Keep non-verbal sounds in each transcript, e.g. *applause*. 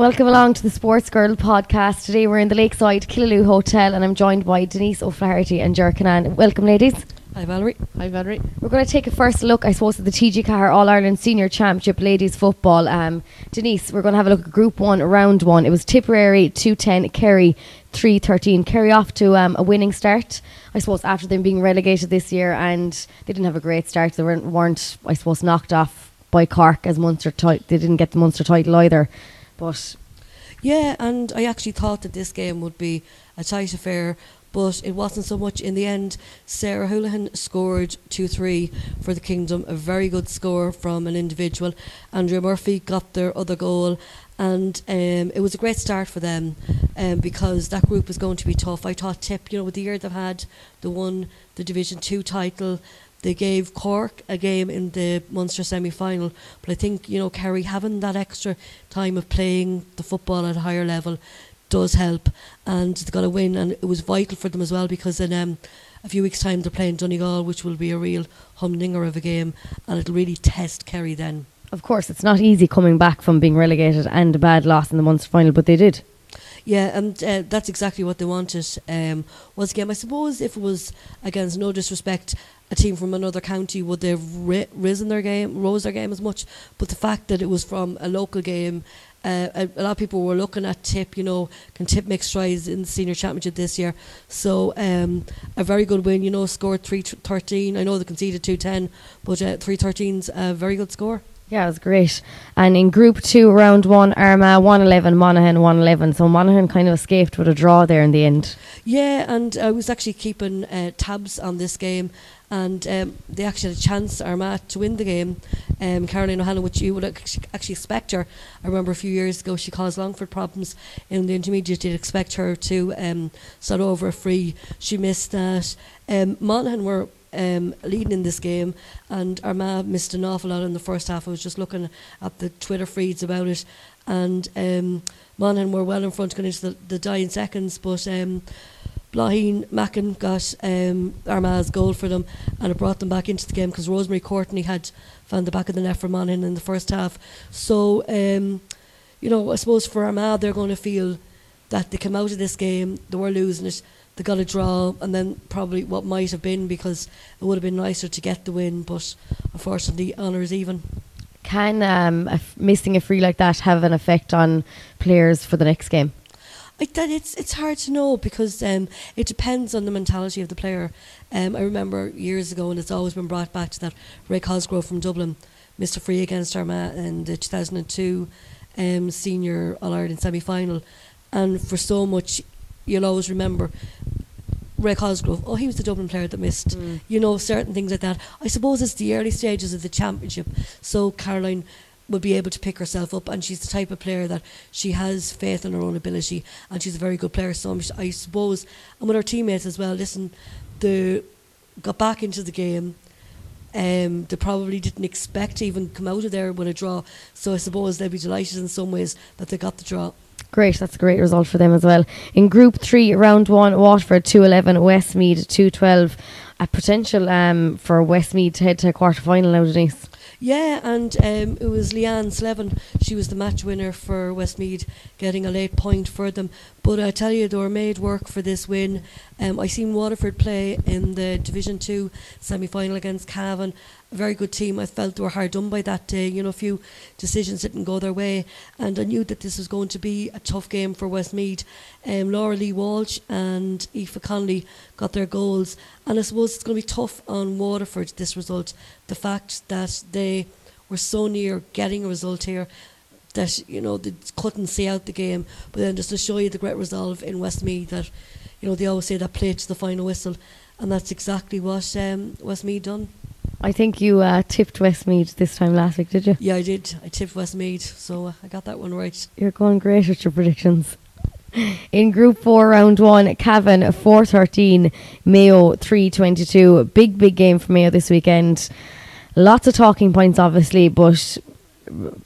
Welcome along to the Sports Girl podcast. Today we're in the Lakeside Killaloe Hotel and I'm joined by Denise O'Flaherty and Jerkanan. Welcome, ladies. Hi, Valerie. Hi, Valerie. We're going to take a first look, I suppose, at the TG4 All Ireland Senior Championship Ladies Football. Um, Denise, we're going to have a look at Group 1, Round 1. It was Tipperary 210, Kerry 313. Kerry off to um, a winning start, I suppose, after them being relegated this year and they didn't have a great start. They weren't, weren't I suppose, knocked off by Cork as Munster. Ti- they didn't get the Munster title either. But Yeah, and I actually thought that this game would be a tight affair, but it wasn't so much. In the end, Sarah Houlihan scored 2 3 for the Kingdom, a very good score from an individual. Andrea Murphy got their other goal, and um, it was a great start for them um, because that group was going to be tough. I thought Tip, you know, with the year they've had, the one the Division 2 title. They gave Cork a game in the Munster semi final, but I think, you know, Kerry having that extra time of playing the football at a higher level does help, and they got a win, and it was vital for them as well because in um, a few weeks' time they're playing Donegal, which will be a real humdinger of a game, and it'll really test Kerry then. of course, it's not easy coming back from being relegated and a bad loss in the Munster final, but they did. Yeah, and uh, that's exactly what they wanted. Um, was game. I suppose if it was against no disrespect, a team from another county would they have ri- risen their game, rose their game as much. But the fact that it was from a local game, uh, a, a lot of people were looking at Tip. You know, can Tip make strides in the senior championship this year? So um, a very good win. You know, scored three thirteen. I know they conceded two ten, but uh, three thirteen's a very good score. Yeah, it was great. And in Group 2, Round 1, Armagh 111, Monaghan 111. So Monaghan kind of escaped with a draw there in the end. Yeah, and I was actually keeping uh, tabs on this game, and um, they actually had a chance, Armagh, to win the game. Um, Caroline O'Hanlon, which you would actually expect her. I remember a few years ago she caused Longford problems in the intermediate. You'd expect her to um, start over a free. She missed that. Um, Monaghan were um, leading in this game, and Armagh missed an awful lot in the first half. I was just looking at the Twitter feeds about it, and um, Monaghan were well in front going into the, the dying seconds, but um, Bláithín Mackin got um, Armagh's goal for them, and it brought them back into the game because Rosemary Courtney had found the back of the net for Monaghan in the first half. So, um, you know, I suppose for Armagh, they're going to feel that they came out of this game, they were losing it, they got a draw, and then probably what might have been because it would have been nicer to get the win, but unfortunately, honour is even. Can um, a f- missing a free like that have an effect on players for the next game? I, that it's it's hard to know because um, it depends on the mentality of the player. Um, I remember years ago, and it's always been brought back to that Ray Cosgrove from Dublin, missed a Free against Armagh in the 2002 um, Senior All Ireland semi final, and for so much, you'll always remember Ray Cosgrove. Oh, he was the Dublin player that missed. You know, certain things like that. I suppose it's the early stages of the championship, so Caroline will be able to pick herself up and she's the type of player that she has faith in her own ability and she's a very good player so I suppose and with her teammates as well listen they got back into the game um, they probably didn't expect to even come out of there with a draw so I suppose they'll be delighted in some ways that they got the draw Great, that's a great result for them as well. In Group 3, Round 1, Waterford 211, Westmeath 212. A potential um, for Westmeath to head to a quarter final now, Denise. Yeah, and um, it was Leanne Slevin. She was the match winner for Westmeath, getting a late point for them. But I tell you, they were made work for this win. Um, I seen Waterford play in the Division Two semi final against Cavan. A very good team. I felt they were hard done by that day. You know, a few decisions didn't go their way, and I knew that this was going to be a tough game for Westmeath. Um, Laura Lee Walsh and Aoife Conley got their goals, and I suppose it's going to be tough on Waterford. This result, the fact that they were so near getting a result here that you know they couldn't see out the game, but then just to show you the great resolve in Westmeath that you know they always say that play to the final whistle, and that's exactly what um, Westmeath done. I think you uh, tipped Westmeath this time last week, did you? Yeah, I did. I tipped Westmeath, so uh, I got that one right. You're going great with your predictions. In Group 4, Round 1, Cavan 413, Mayo 322. Big, big game for Mayo this weekend. Lots of talking points, obviously, but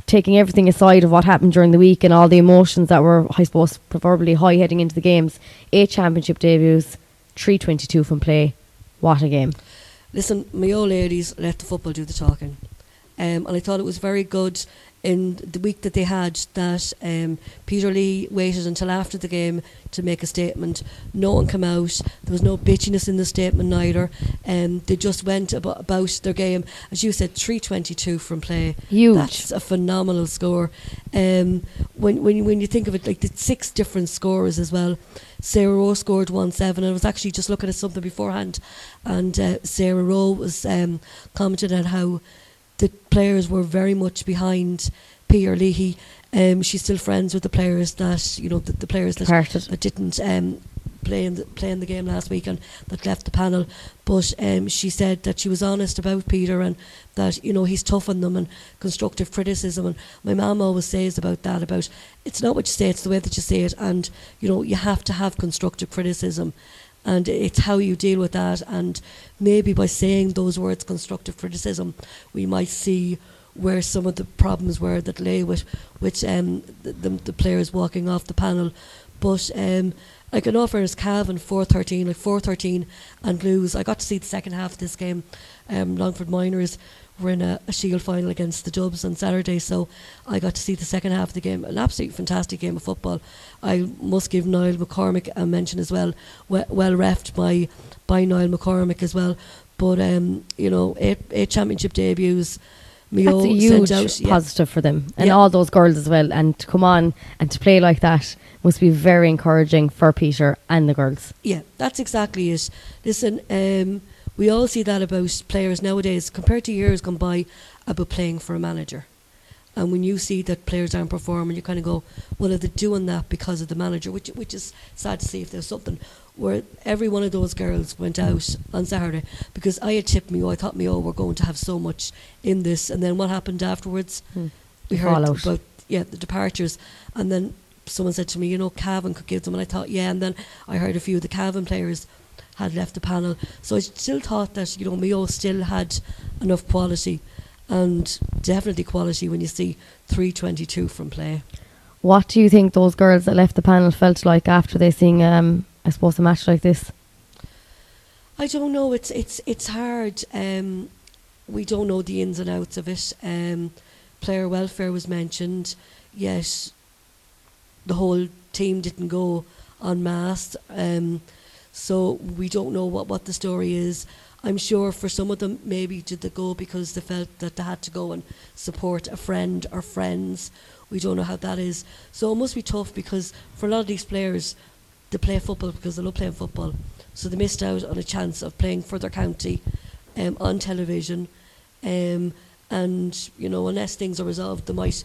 taking everything aside of what happened during the week and all the emotions that were, I suppose, proverbially high heading into the games, eight championship debuts, 322 from play. What a game. Listen, Mayo ladies let the football do the talking. Um, and I thought it was very good in the week that they had that um, Peter Leahy waited until after the game to make a statement. No one came out. There was no bitchiness in the statement either. Um, they just went about, about their game. As you said, 322 from play. Huge. That's a phenomenal score. Um, when, when, when you think of it, like the six different scores as well. Sarah Rowe scored 1 7. I was actually just looking at something beforehand, and uh, Sarah Rowe was um, commenting on how the players were very much behind Peter Leahy. Um, she's still friends with the players that you know the, the players that, that didn't um, play in the, play in the game last week and that left the panel. But um, she said that she was honest about Peter and that you know he's tough on them and constructive criticism. And my mum always says about that about it's not what you say, it's the way that you say it. And you know you have to have constructive criticism and it's how you deal with that. And maybe by saying those words constructive criticism we might see where some of the problems were that lay with with um, the, the, the players walking off the panel. But um, like an offer is Cavan 413 like 413 and lose I got to see the second half of this game um, Longford Miners were in a, a shield final against the Dubs on Saturday so I got to see the second half of the game an absolutely fantastic game of football I must give Niall McCormick a mention as well well, well refed by by Niall McCormick as well but um, you know eight, eight championship debuts Mayo That's a huge out yeah. positive for them and Yeah. all those girls as well. And to come on and to play like that must be very encouraging for Peter and the girls. Yeah, that's exactly it. Listen, um, we all see that about players nowadays compared to years gone by about playing for a manager. And when you see that players aren't performing, you kind of go, well, are they doing that because of the manager? Which, which is sad to see if there's something where every one of those girls went out on Saturday because I had tipped me, oh, I thought me, oh, we're going to have so much in this. And then what happened afterwards? Hmm. We heard fallout. about yeah the departures, and then someone said to me, you know, Cavan could give them, and I thought, yeah. And then I heard a few of the Cavan players had left the panel, so I still thought that you know Mayo still had enough quality, and definitely quality when you see three twenty two from play. What do you think those girls that left the panel felt like after they seen, um, I suppose, a match like this? I don't know. It's it's it's hard. Um, we don't know the ins and outs of it. Um, player welfare was mentioned, Yes, the whole team didn't go en masse. Um, so we don't know what, what the story is. I'm sure for some of them, maybe did they go because they felt that they had to go and support a friend or friends. We don't know how that is. So it must be tough because for a lot of these players, they play football because they love playing football. So they missed out on a chance of playing for their county um, on television. Um, and, you know, unless things are resolved, they might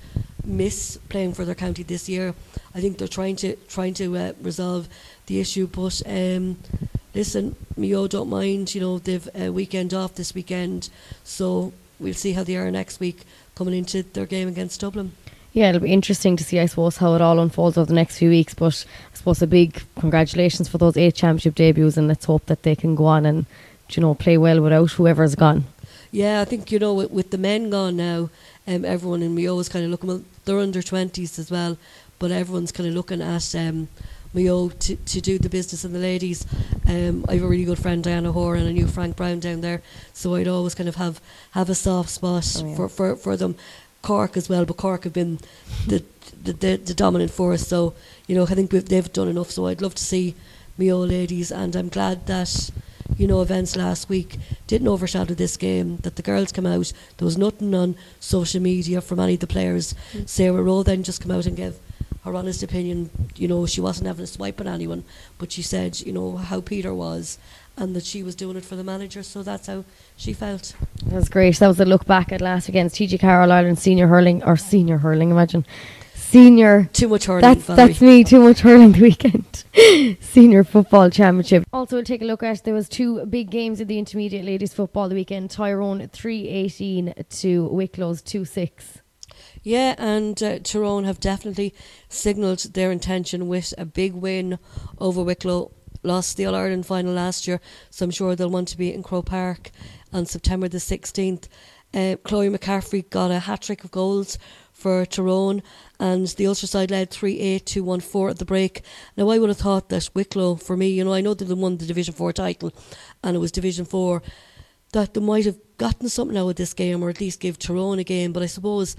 miss playing for their county this year. I think they're trying to trying to uh, resolve the issue. But um, listen, Mayo don't mind. You know, they've a weekend off this weekend, so we'll see how they are next week coming into their game against Dublin. Yeah, it'll be interesting to see, I suppose, how it all unfolds over the next few weeks. But I suppose a big congratulations for those eight championship debuts, and let's hope that they can go on and, you know, play well without whoever's gone. Yeah, I think you know with, with the men gone now, um, everyone in Mayo is kind of looking. Well, they're under twenties as well, but everyone's kind of looking at um, Mayo to, to do the business and the ladies. Um, I have a really good friend Diana Hoare and I knew Frank Brown down there, so I'd always kind of have have a soft spot Oh, yeah. for, for for them. Cork as well, but Cork have been the the, the, the dominant force. So you know, I think we've, they've done enough. So I'd love to see Mayo ladies, and I'm glad that you know events last week didn't overshadow this game. That the girls come out. There was nothing on social media from any of the players. Mm. Sarah Rowe then just come out and gave her honest opinion. You know, she wasn't having a swipe at anyone, but she said, you know, how Peter was, and that she was doing it for the manager. So that's how she felt. That was great. That was a look back at last against TG4 All Ireland senior hurling, or senior hurling, imagine. Senior Too much hurling, That's Valerie. that's me. Too much hurling the *laughs* weekend. Senior football championship. Also, we'll take a look at there was two big games in the intermediate ladies football the weekend. Tyrone three eighteen to Wicklow's two six. Yeah, and uh, Tyrone have definitely signalled their intention with a big win over Wicklow. Lost the All Ireland final last year, so I'm sure they'll want to be in Croke Park on September the 16th. Uh, Chloe McCaffrey got a hat trick of goals for Tyrone, and the Ulster side led 3 8 2 1 4 at the break. Now, I would have thought that Wicklow, for me, you know, I know they won the Division 4 title, and it was Division 4, that they might have gotten something out of this game, or at least give Tyrone a game, but I suppose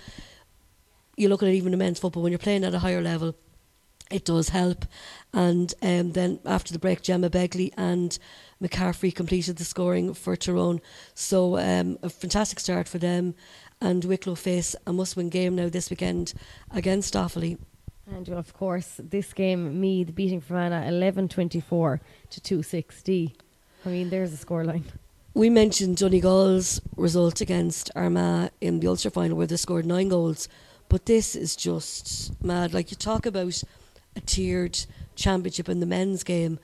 you look at even in men's football when you're playing at a higher level, it does help. And um, then after the break, Gemma Begley and McCaffrey completed the scoring for Tyrone. So um, a fantastic start for them. And Wicklow face a must-win game now this weekend against Offaly. And of course, this game, Meath beating Fermanagh 11-24 to 260. I mean, there's a scoreline. We mentioned Donegal's result against Armagh in the Ulster final where they scored nine goals. But this is just mad. Like you talk about a tiered championship in the men's game.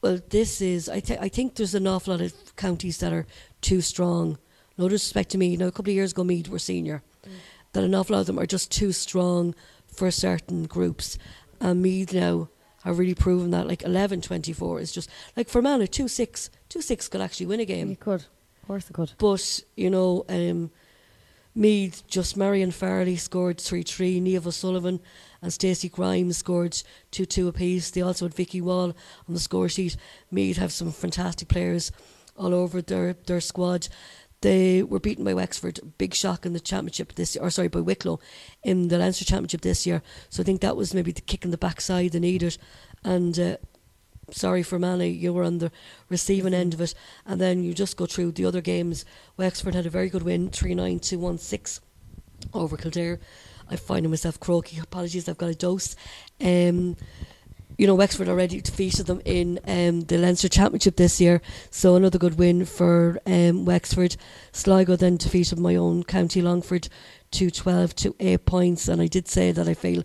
Well, this is. I, th- I think there's an awful lot of counties that are too strong. No disrespect to me. You know, a couple of years ago, Meath were senior. Mm. That an awful lot of them are just too strong for certain groups. And Meath now have really proven that. Like 11 24 is just. Like Fermanagh, 2 6. 2 6 could actually win a game. You could. Of course, it could. But, you know, um, Meath, just Marion Farrelly scored 3 3. Niamh Sullivan and Stacey Grimes scored 2 2 apiece. They also had Vikki Wall on the score sheet. Meath have some fantastic players all over their, their squad. They were beaten by Wexford, big shock in the championship this year, or sorry, by Wicklow in the Leinster Championship this year. So I think that was maybe the kick in the backside they needed. And uh, sorry Fermanagh, you were on the receiving end of it. And then you just go through the other games. Wexford had a very good win, 3 9 2 1 6 over Kildare. I find myself croaky. Apologies, I've got a dose. Um, you know, Wexford already defeated them in um, the Leinster Championship this year, so another good win for um, Wexford. Sligo then defeated my own County Longford to 12 to 8 points, and I did say that I feel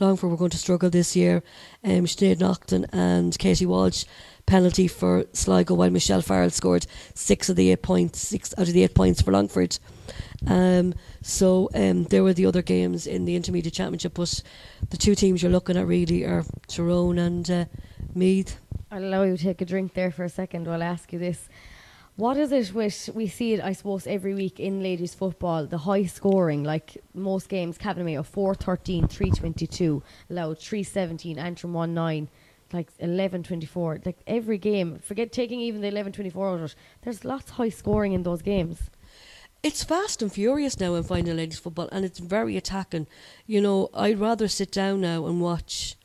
Longford were going to struggle this year. Um, Sinead Naughton and Katie Walsh penalty for Sligo, while Michelle Farrell scored six of the eight points, six out of the eight points for Longford. Um, so um, there were the other games in the intermediate championship, but the two teams you're looking at really are Tyrone and uh, Meath. I'll allow you to take a drink there for a second while I ask you this. What is it with we see it I suppose every week in ladies football the high scoring like most games Cavan Mayo 413 322 Louth 317 Antrim 1 9, like 1124 like every game forget taking even the 1124 out of it there's lots of high scoring in those games it's fast and furious now in final ladies football and it's very attacking you know I'd rather sit down now and watch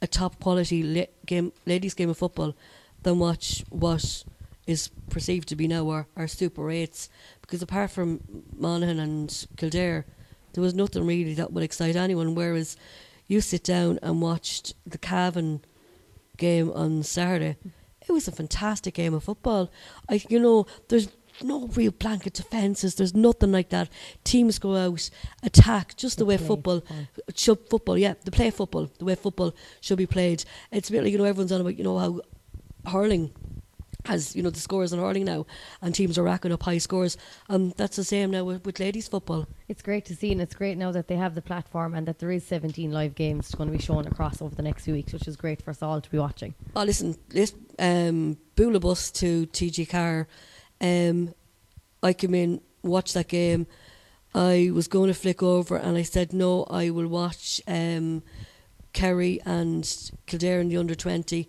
a top quality la- game ladies game of football than watch what is perceived to be now our, our Super 8s because apart from Monaghan and Kildare, there was nothing really that would excite anyone. Whereas you sit down and watched the Cavan game on Saturday, it was a fantastic game of football. I, you know, there's no real blanket defences. There's nothing like that. Teams go out, attack, just the, the way football, football should football. Yeah, the play football, the way football should be played. It's a bit like you know everyone's on about you know how hurling has, you know the scores in hurling now, and teams are racking up high scores. Um, that's the same now with, with, ladies football. It's great to see, and it's great now that they have the platform and that there is 17 live games going to be shown across over the next few weeks, which is great for us all to be watching. Oh, listen, this um, bualadh bos to TG4. Um, I came in, watched that game. I was going to flick over, and I said no. I will watch um, Kerry and Kildare in the under 20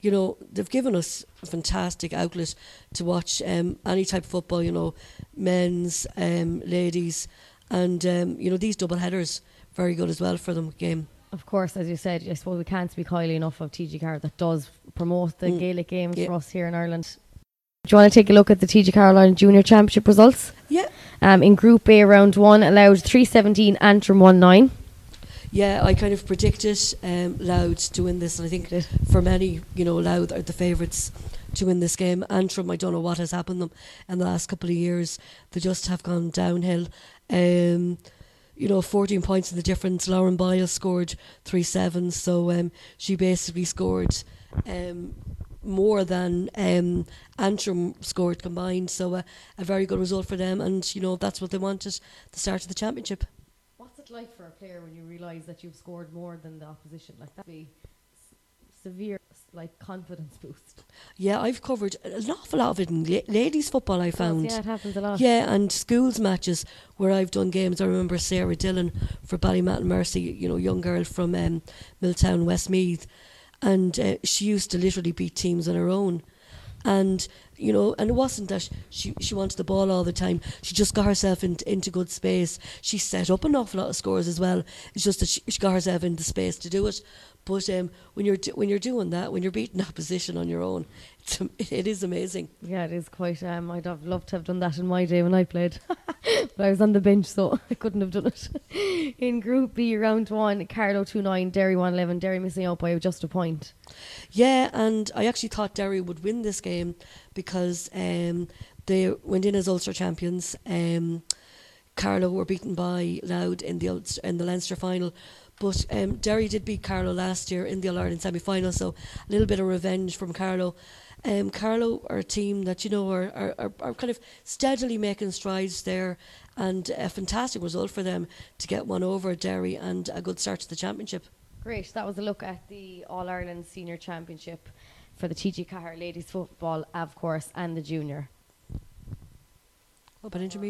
you know, they've given us a fantastic outlet to watch um, any type of football, you know, men's, um, ladies, and, um, you know, these double headers, very good as well for them game. Of course, as you said, I suppose we can't speak highly enough of TG4 that does promote the mm. Gaelic games yeah. for us here in Ireland. Do you want to take a look at the TG Caroline Junior Championship results? Yeah. Um, in Group A, round one, Louth 317, Antrim 1 9 yeah, I kind of predicted um, Louth to win this, and I think for many, you know, Louth are the favourites to win this game. Antrim, I don't know what has happened them in the last couple of years. They just have gone downhill. Um, you know, 14 points in the difference. Lauren Boyle scored 3 7, so um, she basically scored um, more than um, Antrim scored combined. So uh, a very good result for them, and you know, that's what they want. wanted the start of the championship What's it like for a player when you realise that you've scored more than the opposition? Like that be s- severe, like confidence boost. Yeah, I've covered an awful lot of it in la- ladies football. I found. Yeah, it happens a lot. Yeah, and schools matches where I've done games. I remember Sarah Dillon for Ballymahon Mercy. You know, young girl from um, Milltown, Westmeath, and uh, she used to literally beat teams on her own. And you know, and it wasn't that she she wanted the ball all the time. She just got herself into into good space. She set up an awful lot of scores as well. It's just that she, she got herself into space to do it. But um, when you're do, when you're doing that, when you're beating opposition on your own, it's, *laughs* it is amazing. Yeah, it is quite. Um, I'd have loved to have done that in my day when I played, *laughs* but I was on the bench, so *laughs* I couldn't have done it. in Group B, round one, Carlow two nine, Derry one eleven, Derry missing out by just a point. Yeah, and I actually thought Derry would win this game because um, they went in as Ulster champions. Um, Carlow were beaten by Louth in the Ulster, in the Leinster final, but um, Derry did beat Carlow last year in the All Ireland semi final, so a little bit of revenge from Carlow. Um, Carlow are a team that you know are, are, are, are kind of steadily making strides there, and a fantastic result for them to get one over Derry and a good start to the championship. Great. That was a look at the All Ireland Senior Championship for the TG4 Ladies Football, of course, and the Junior. What about intermediate?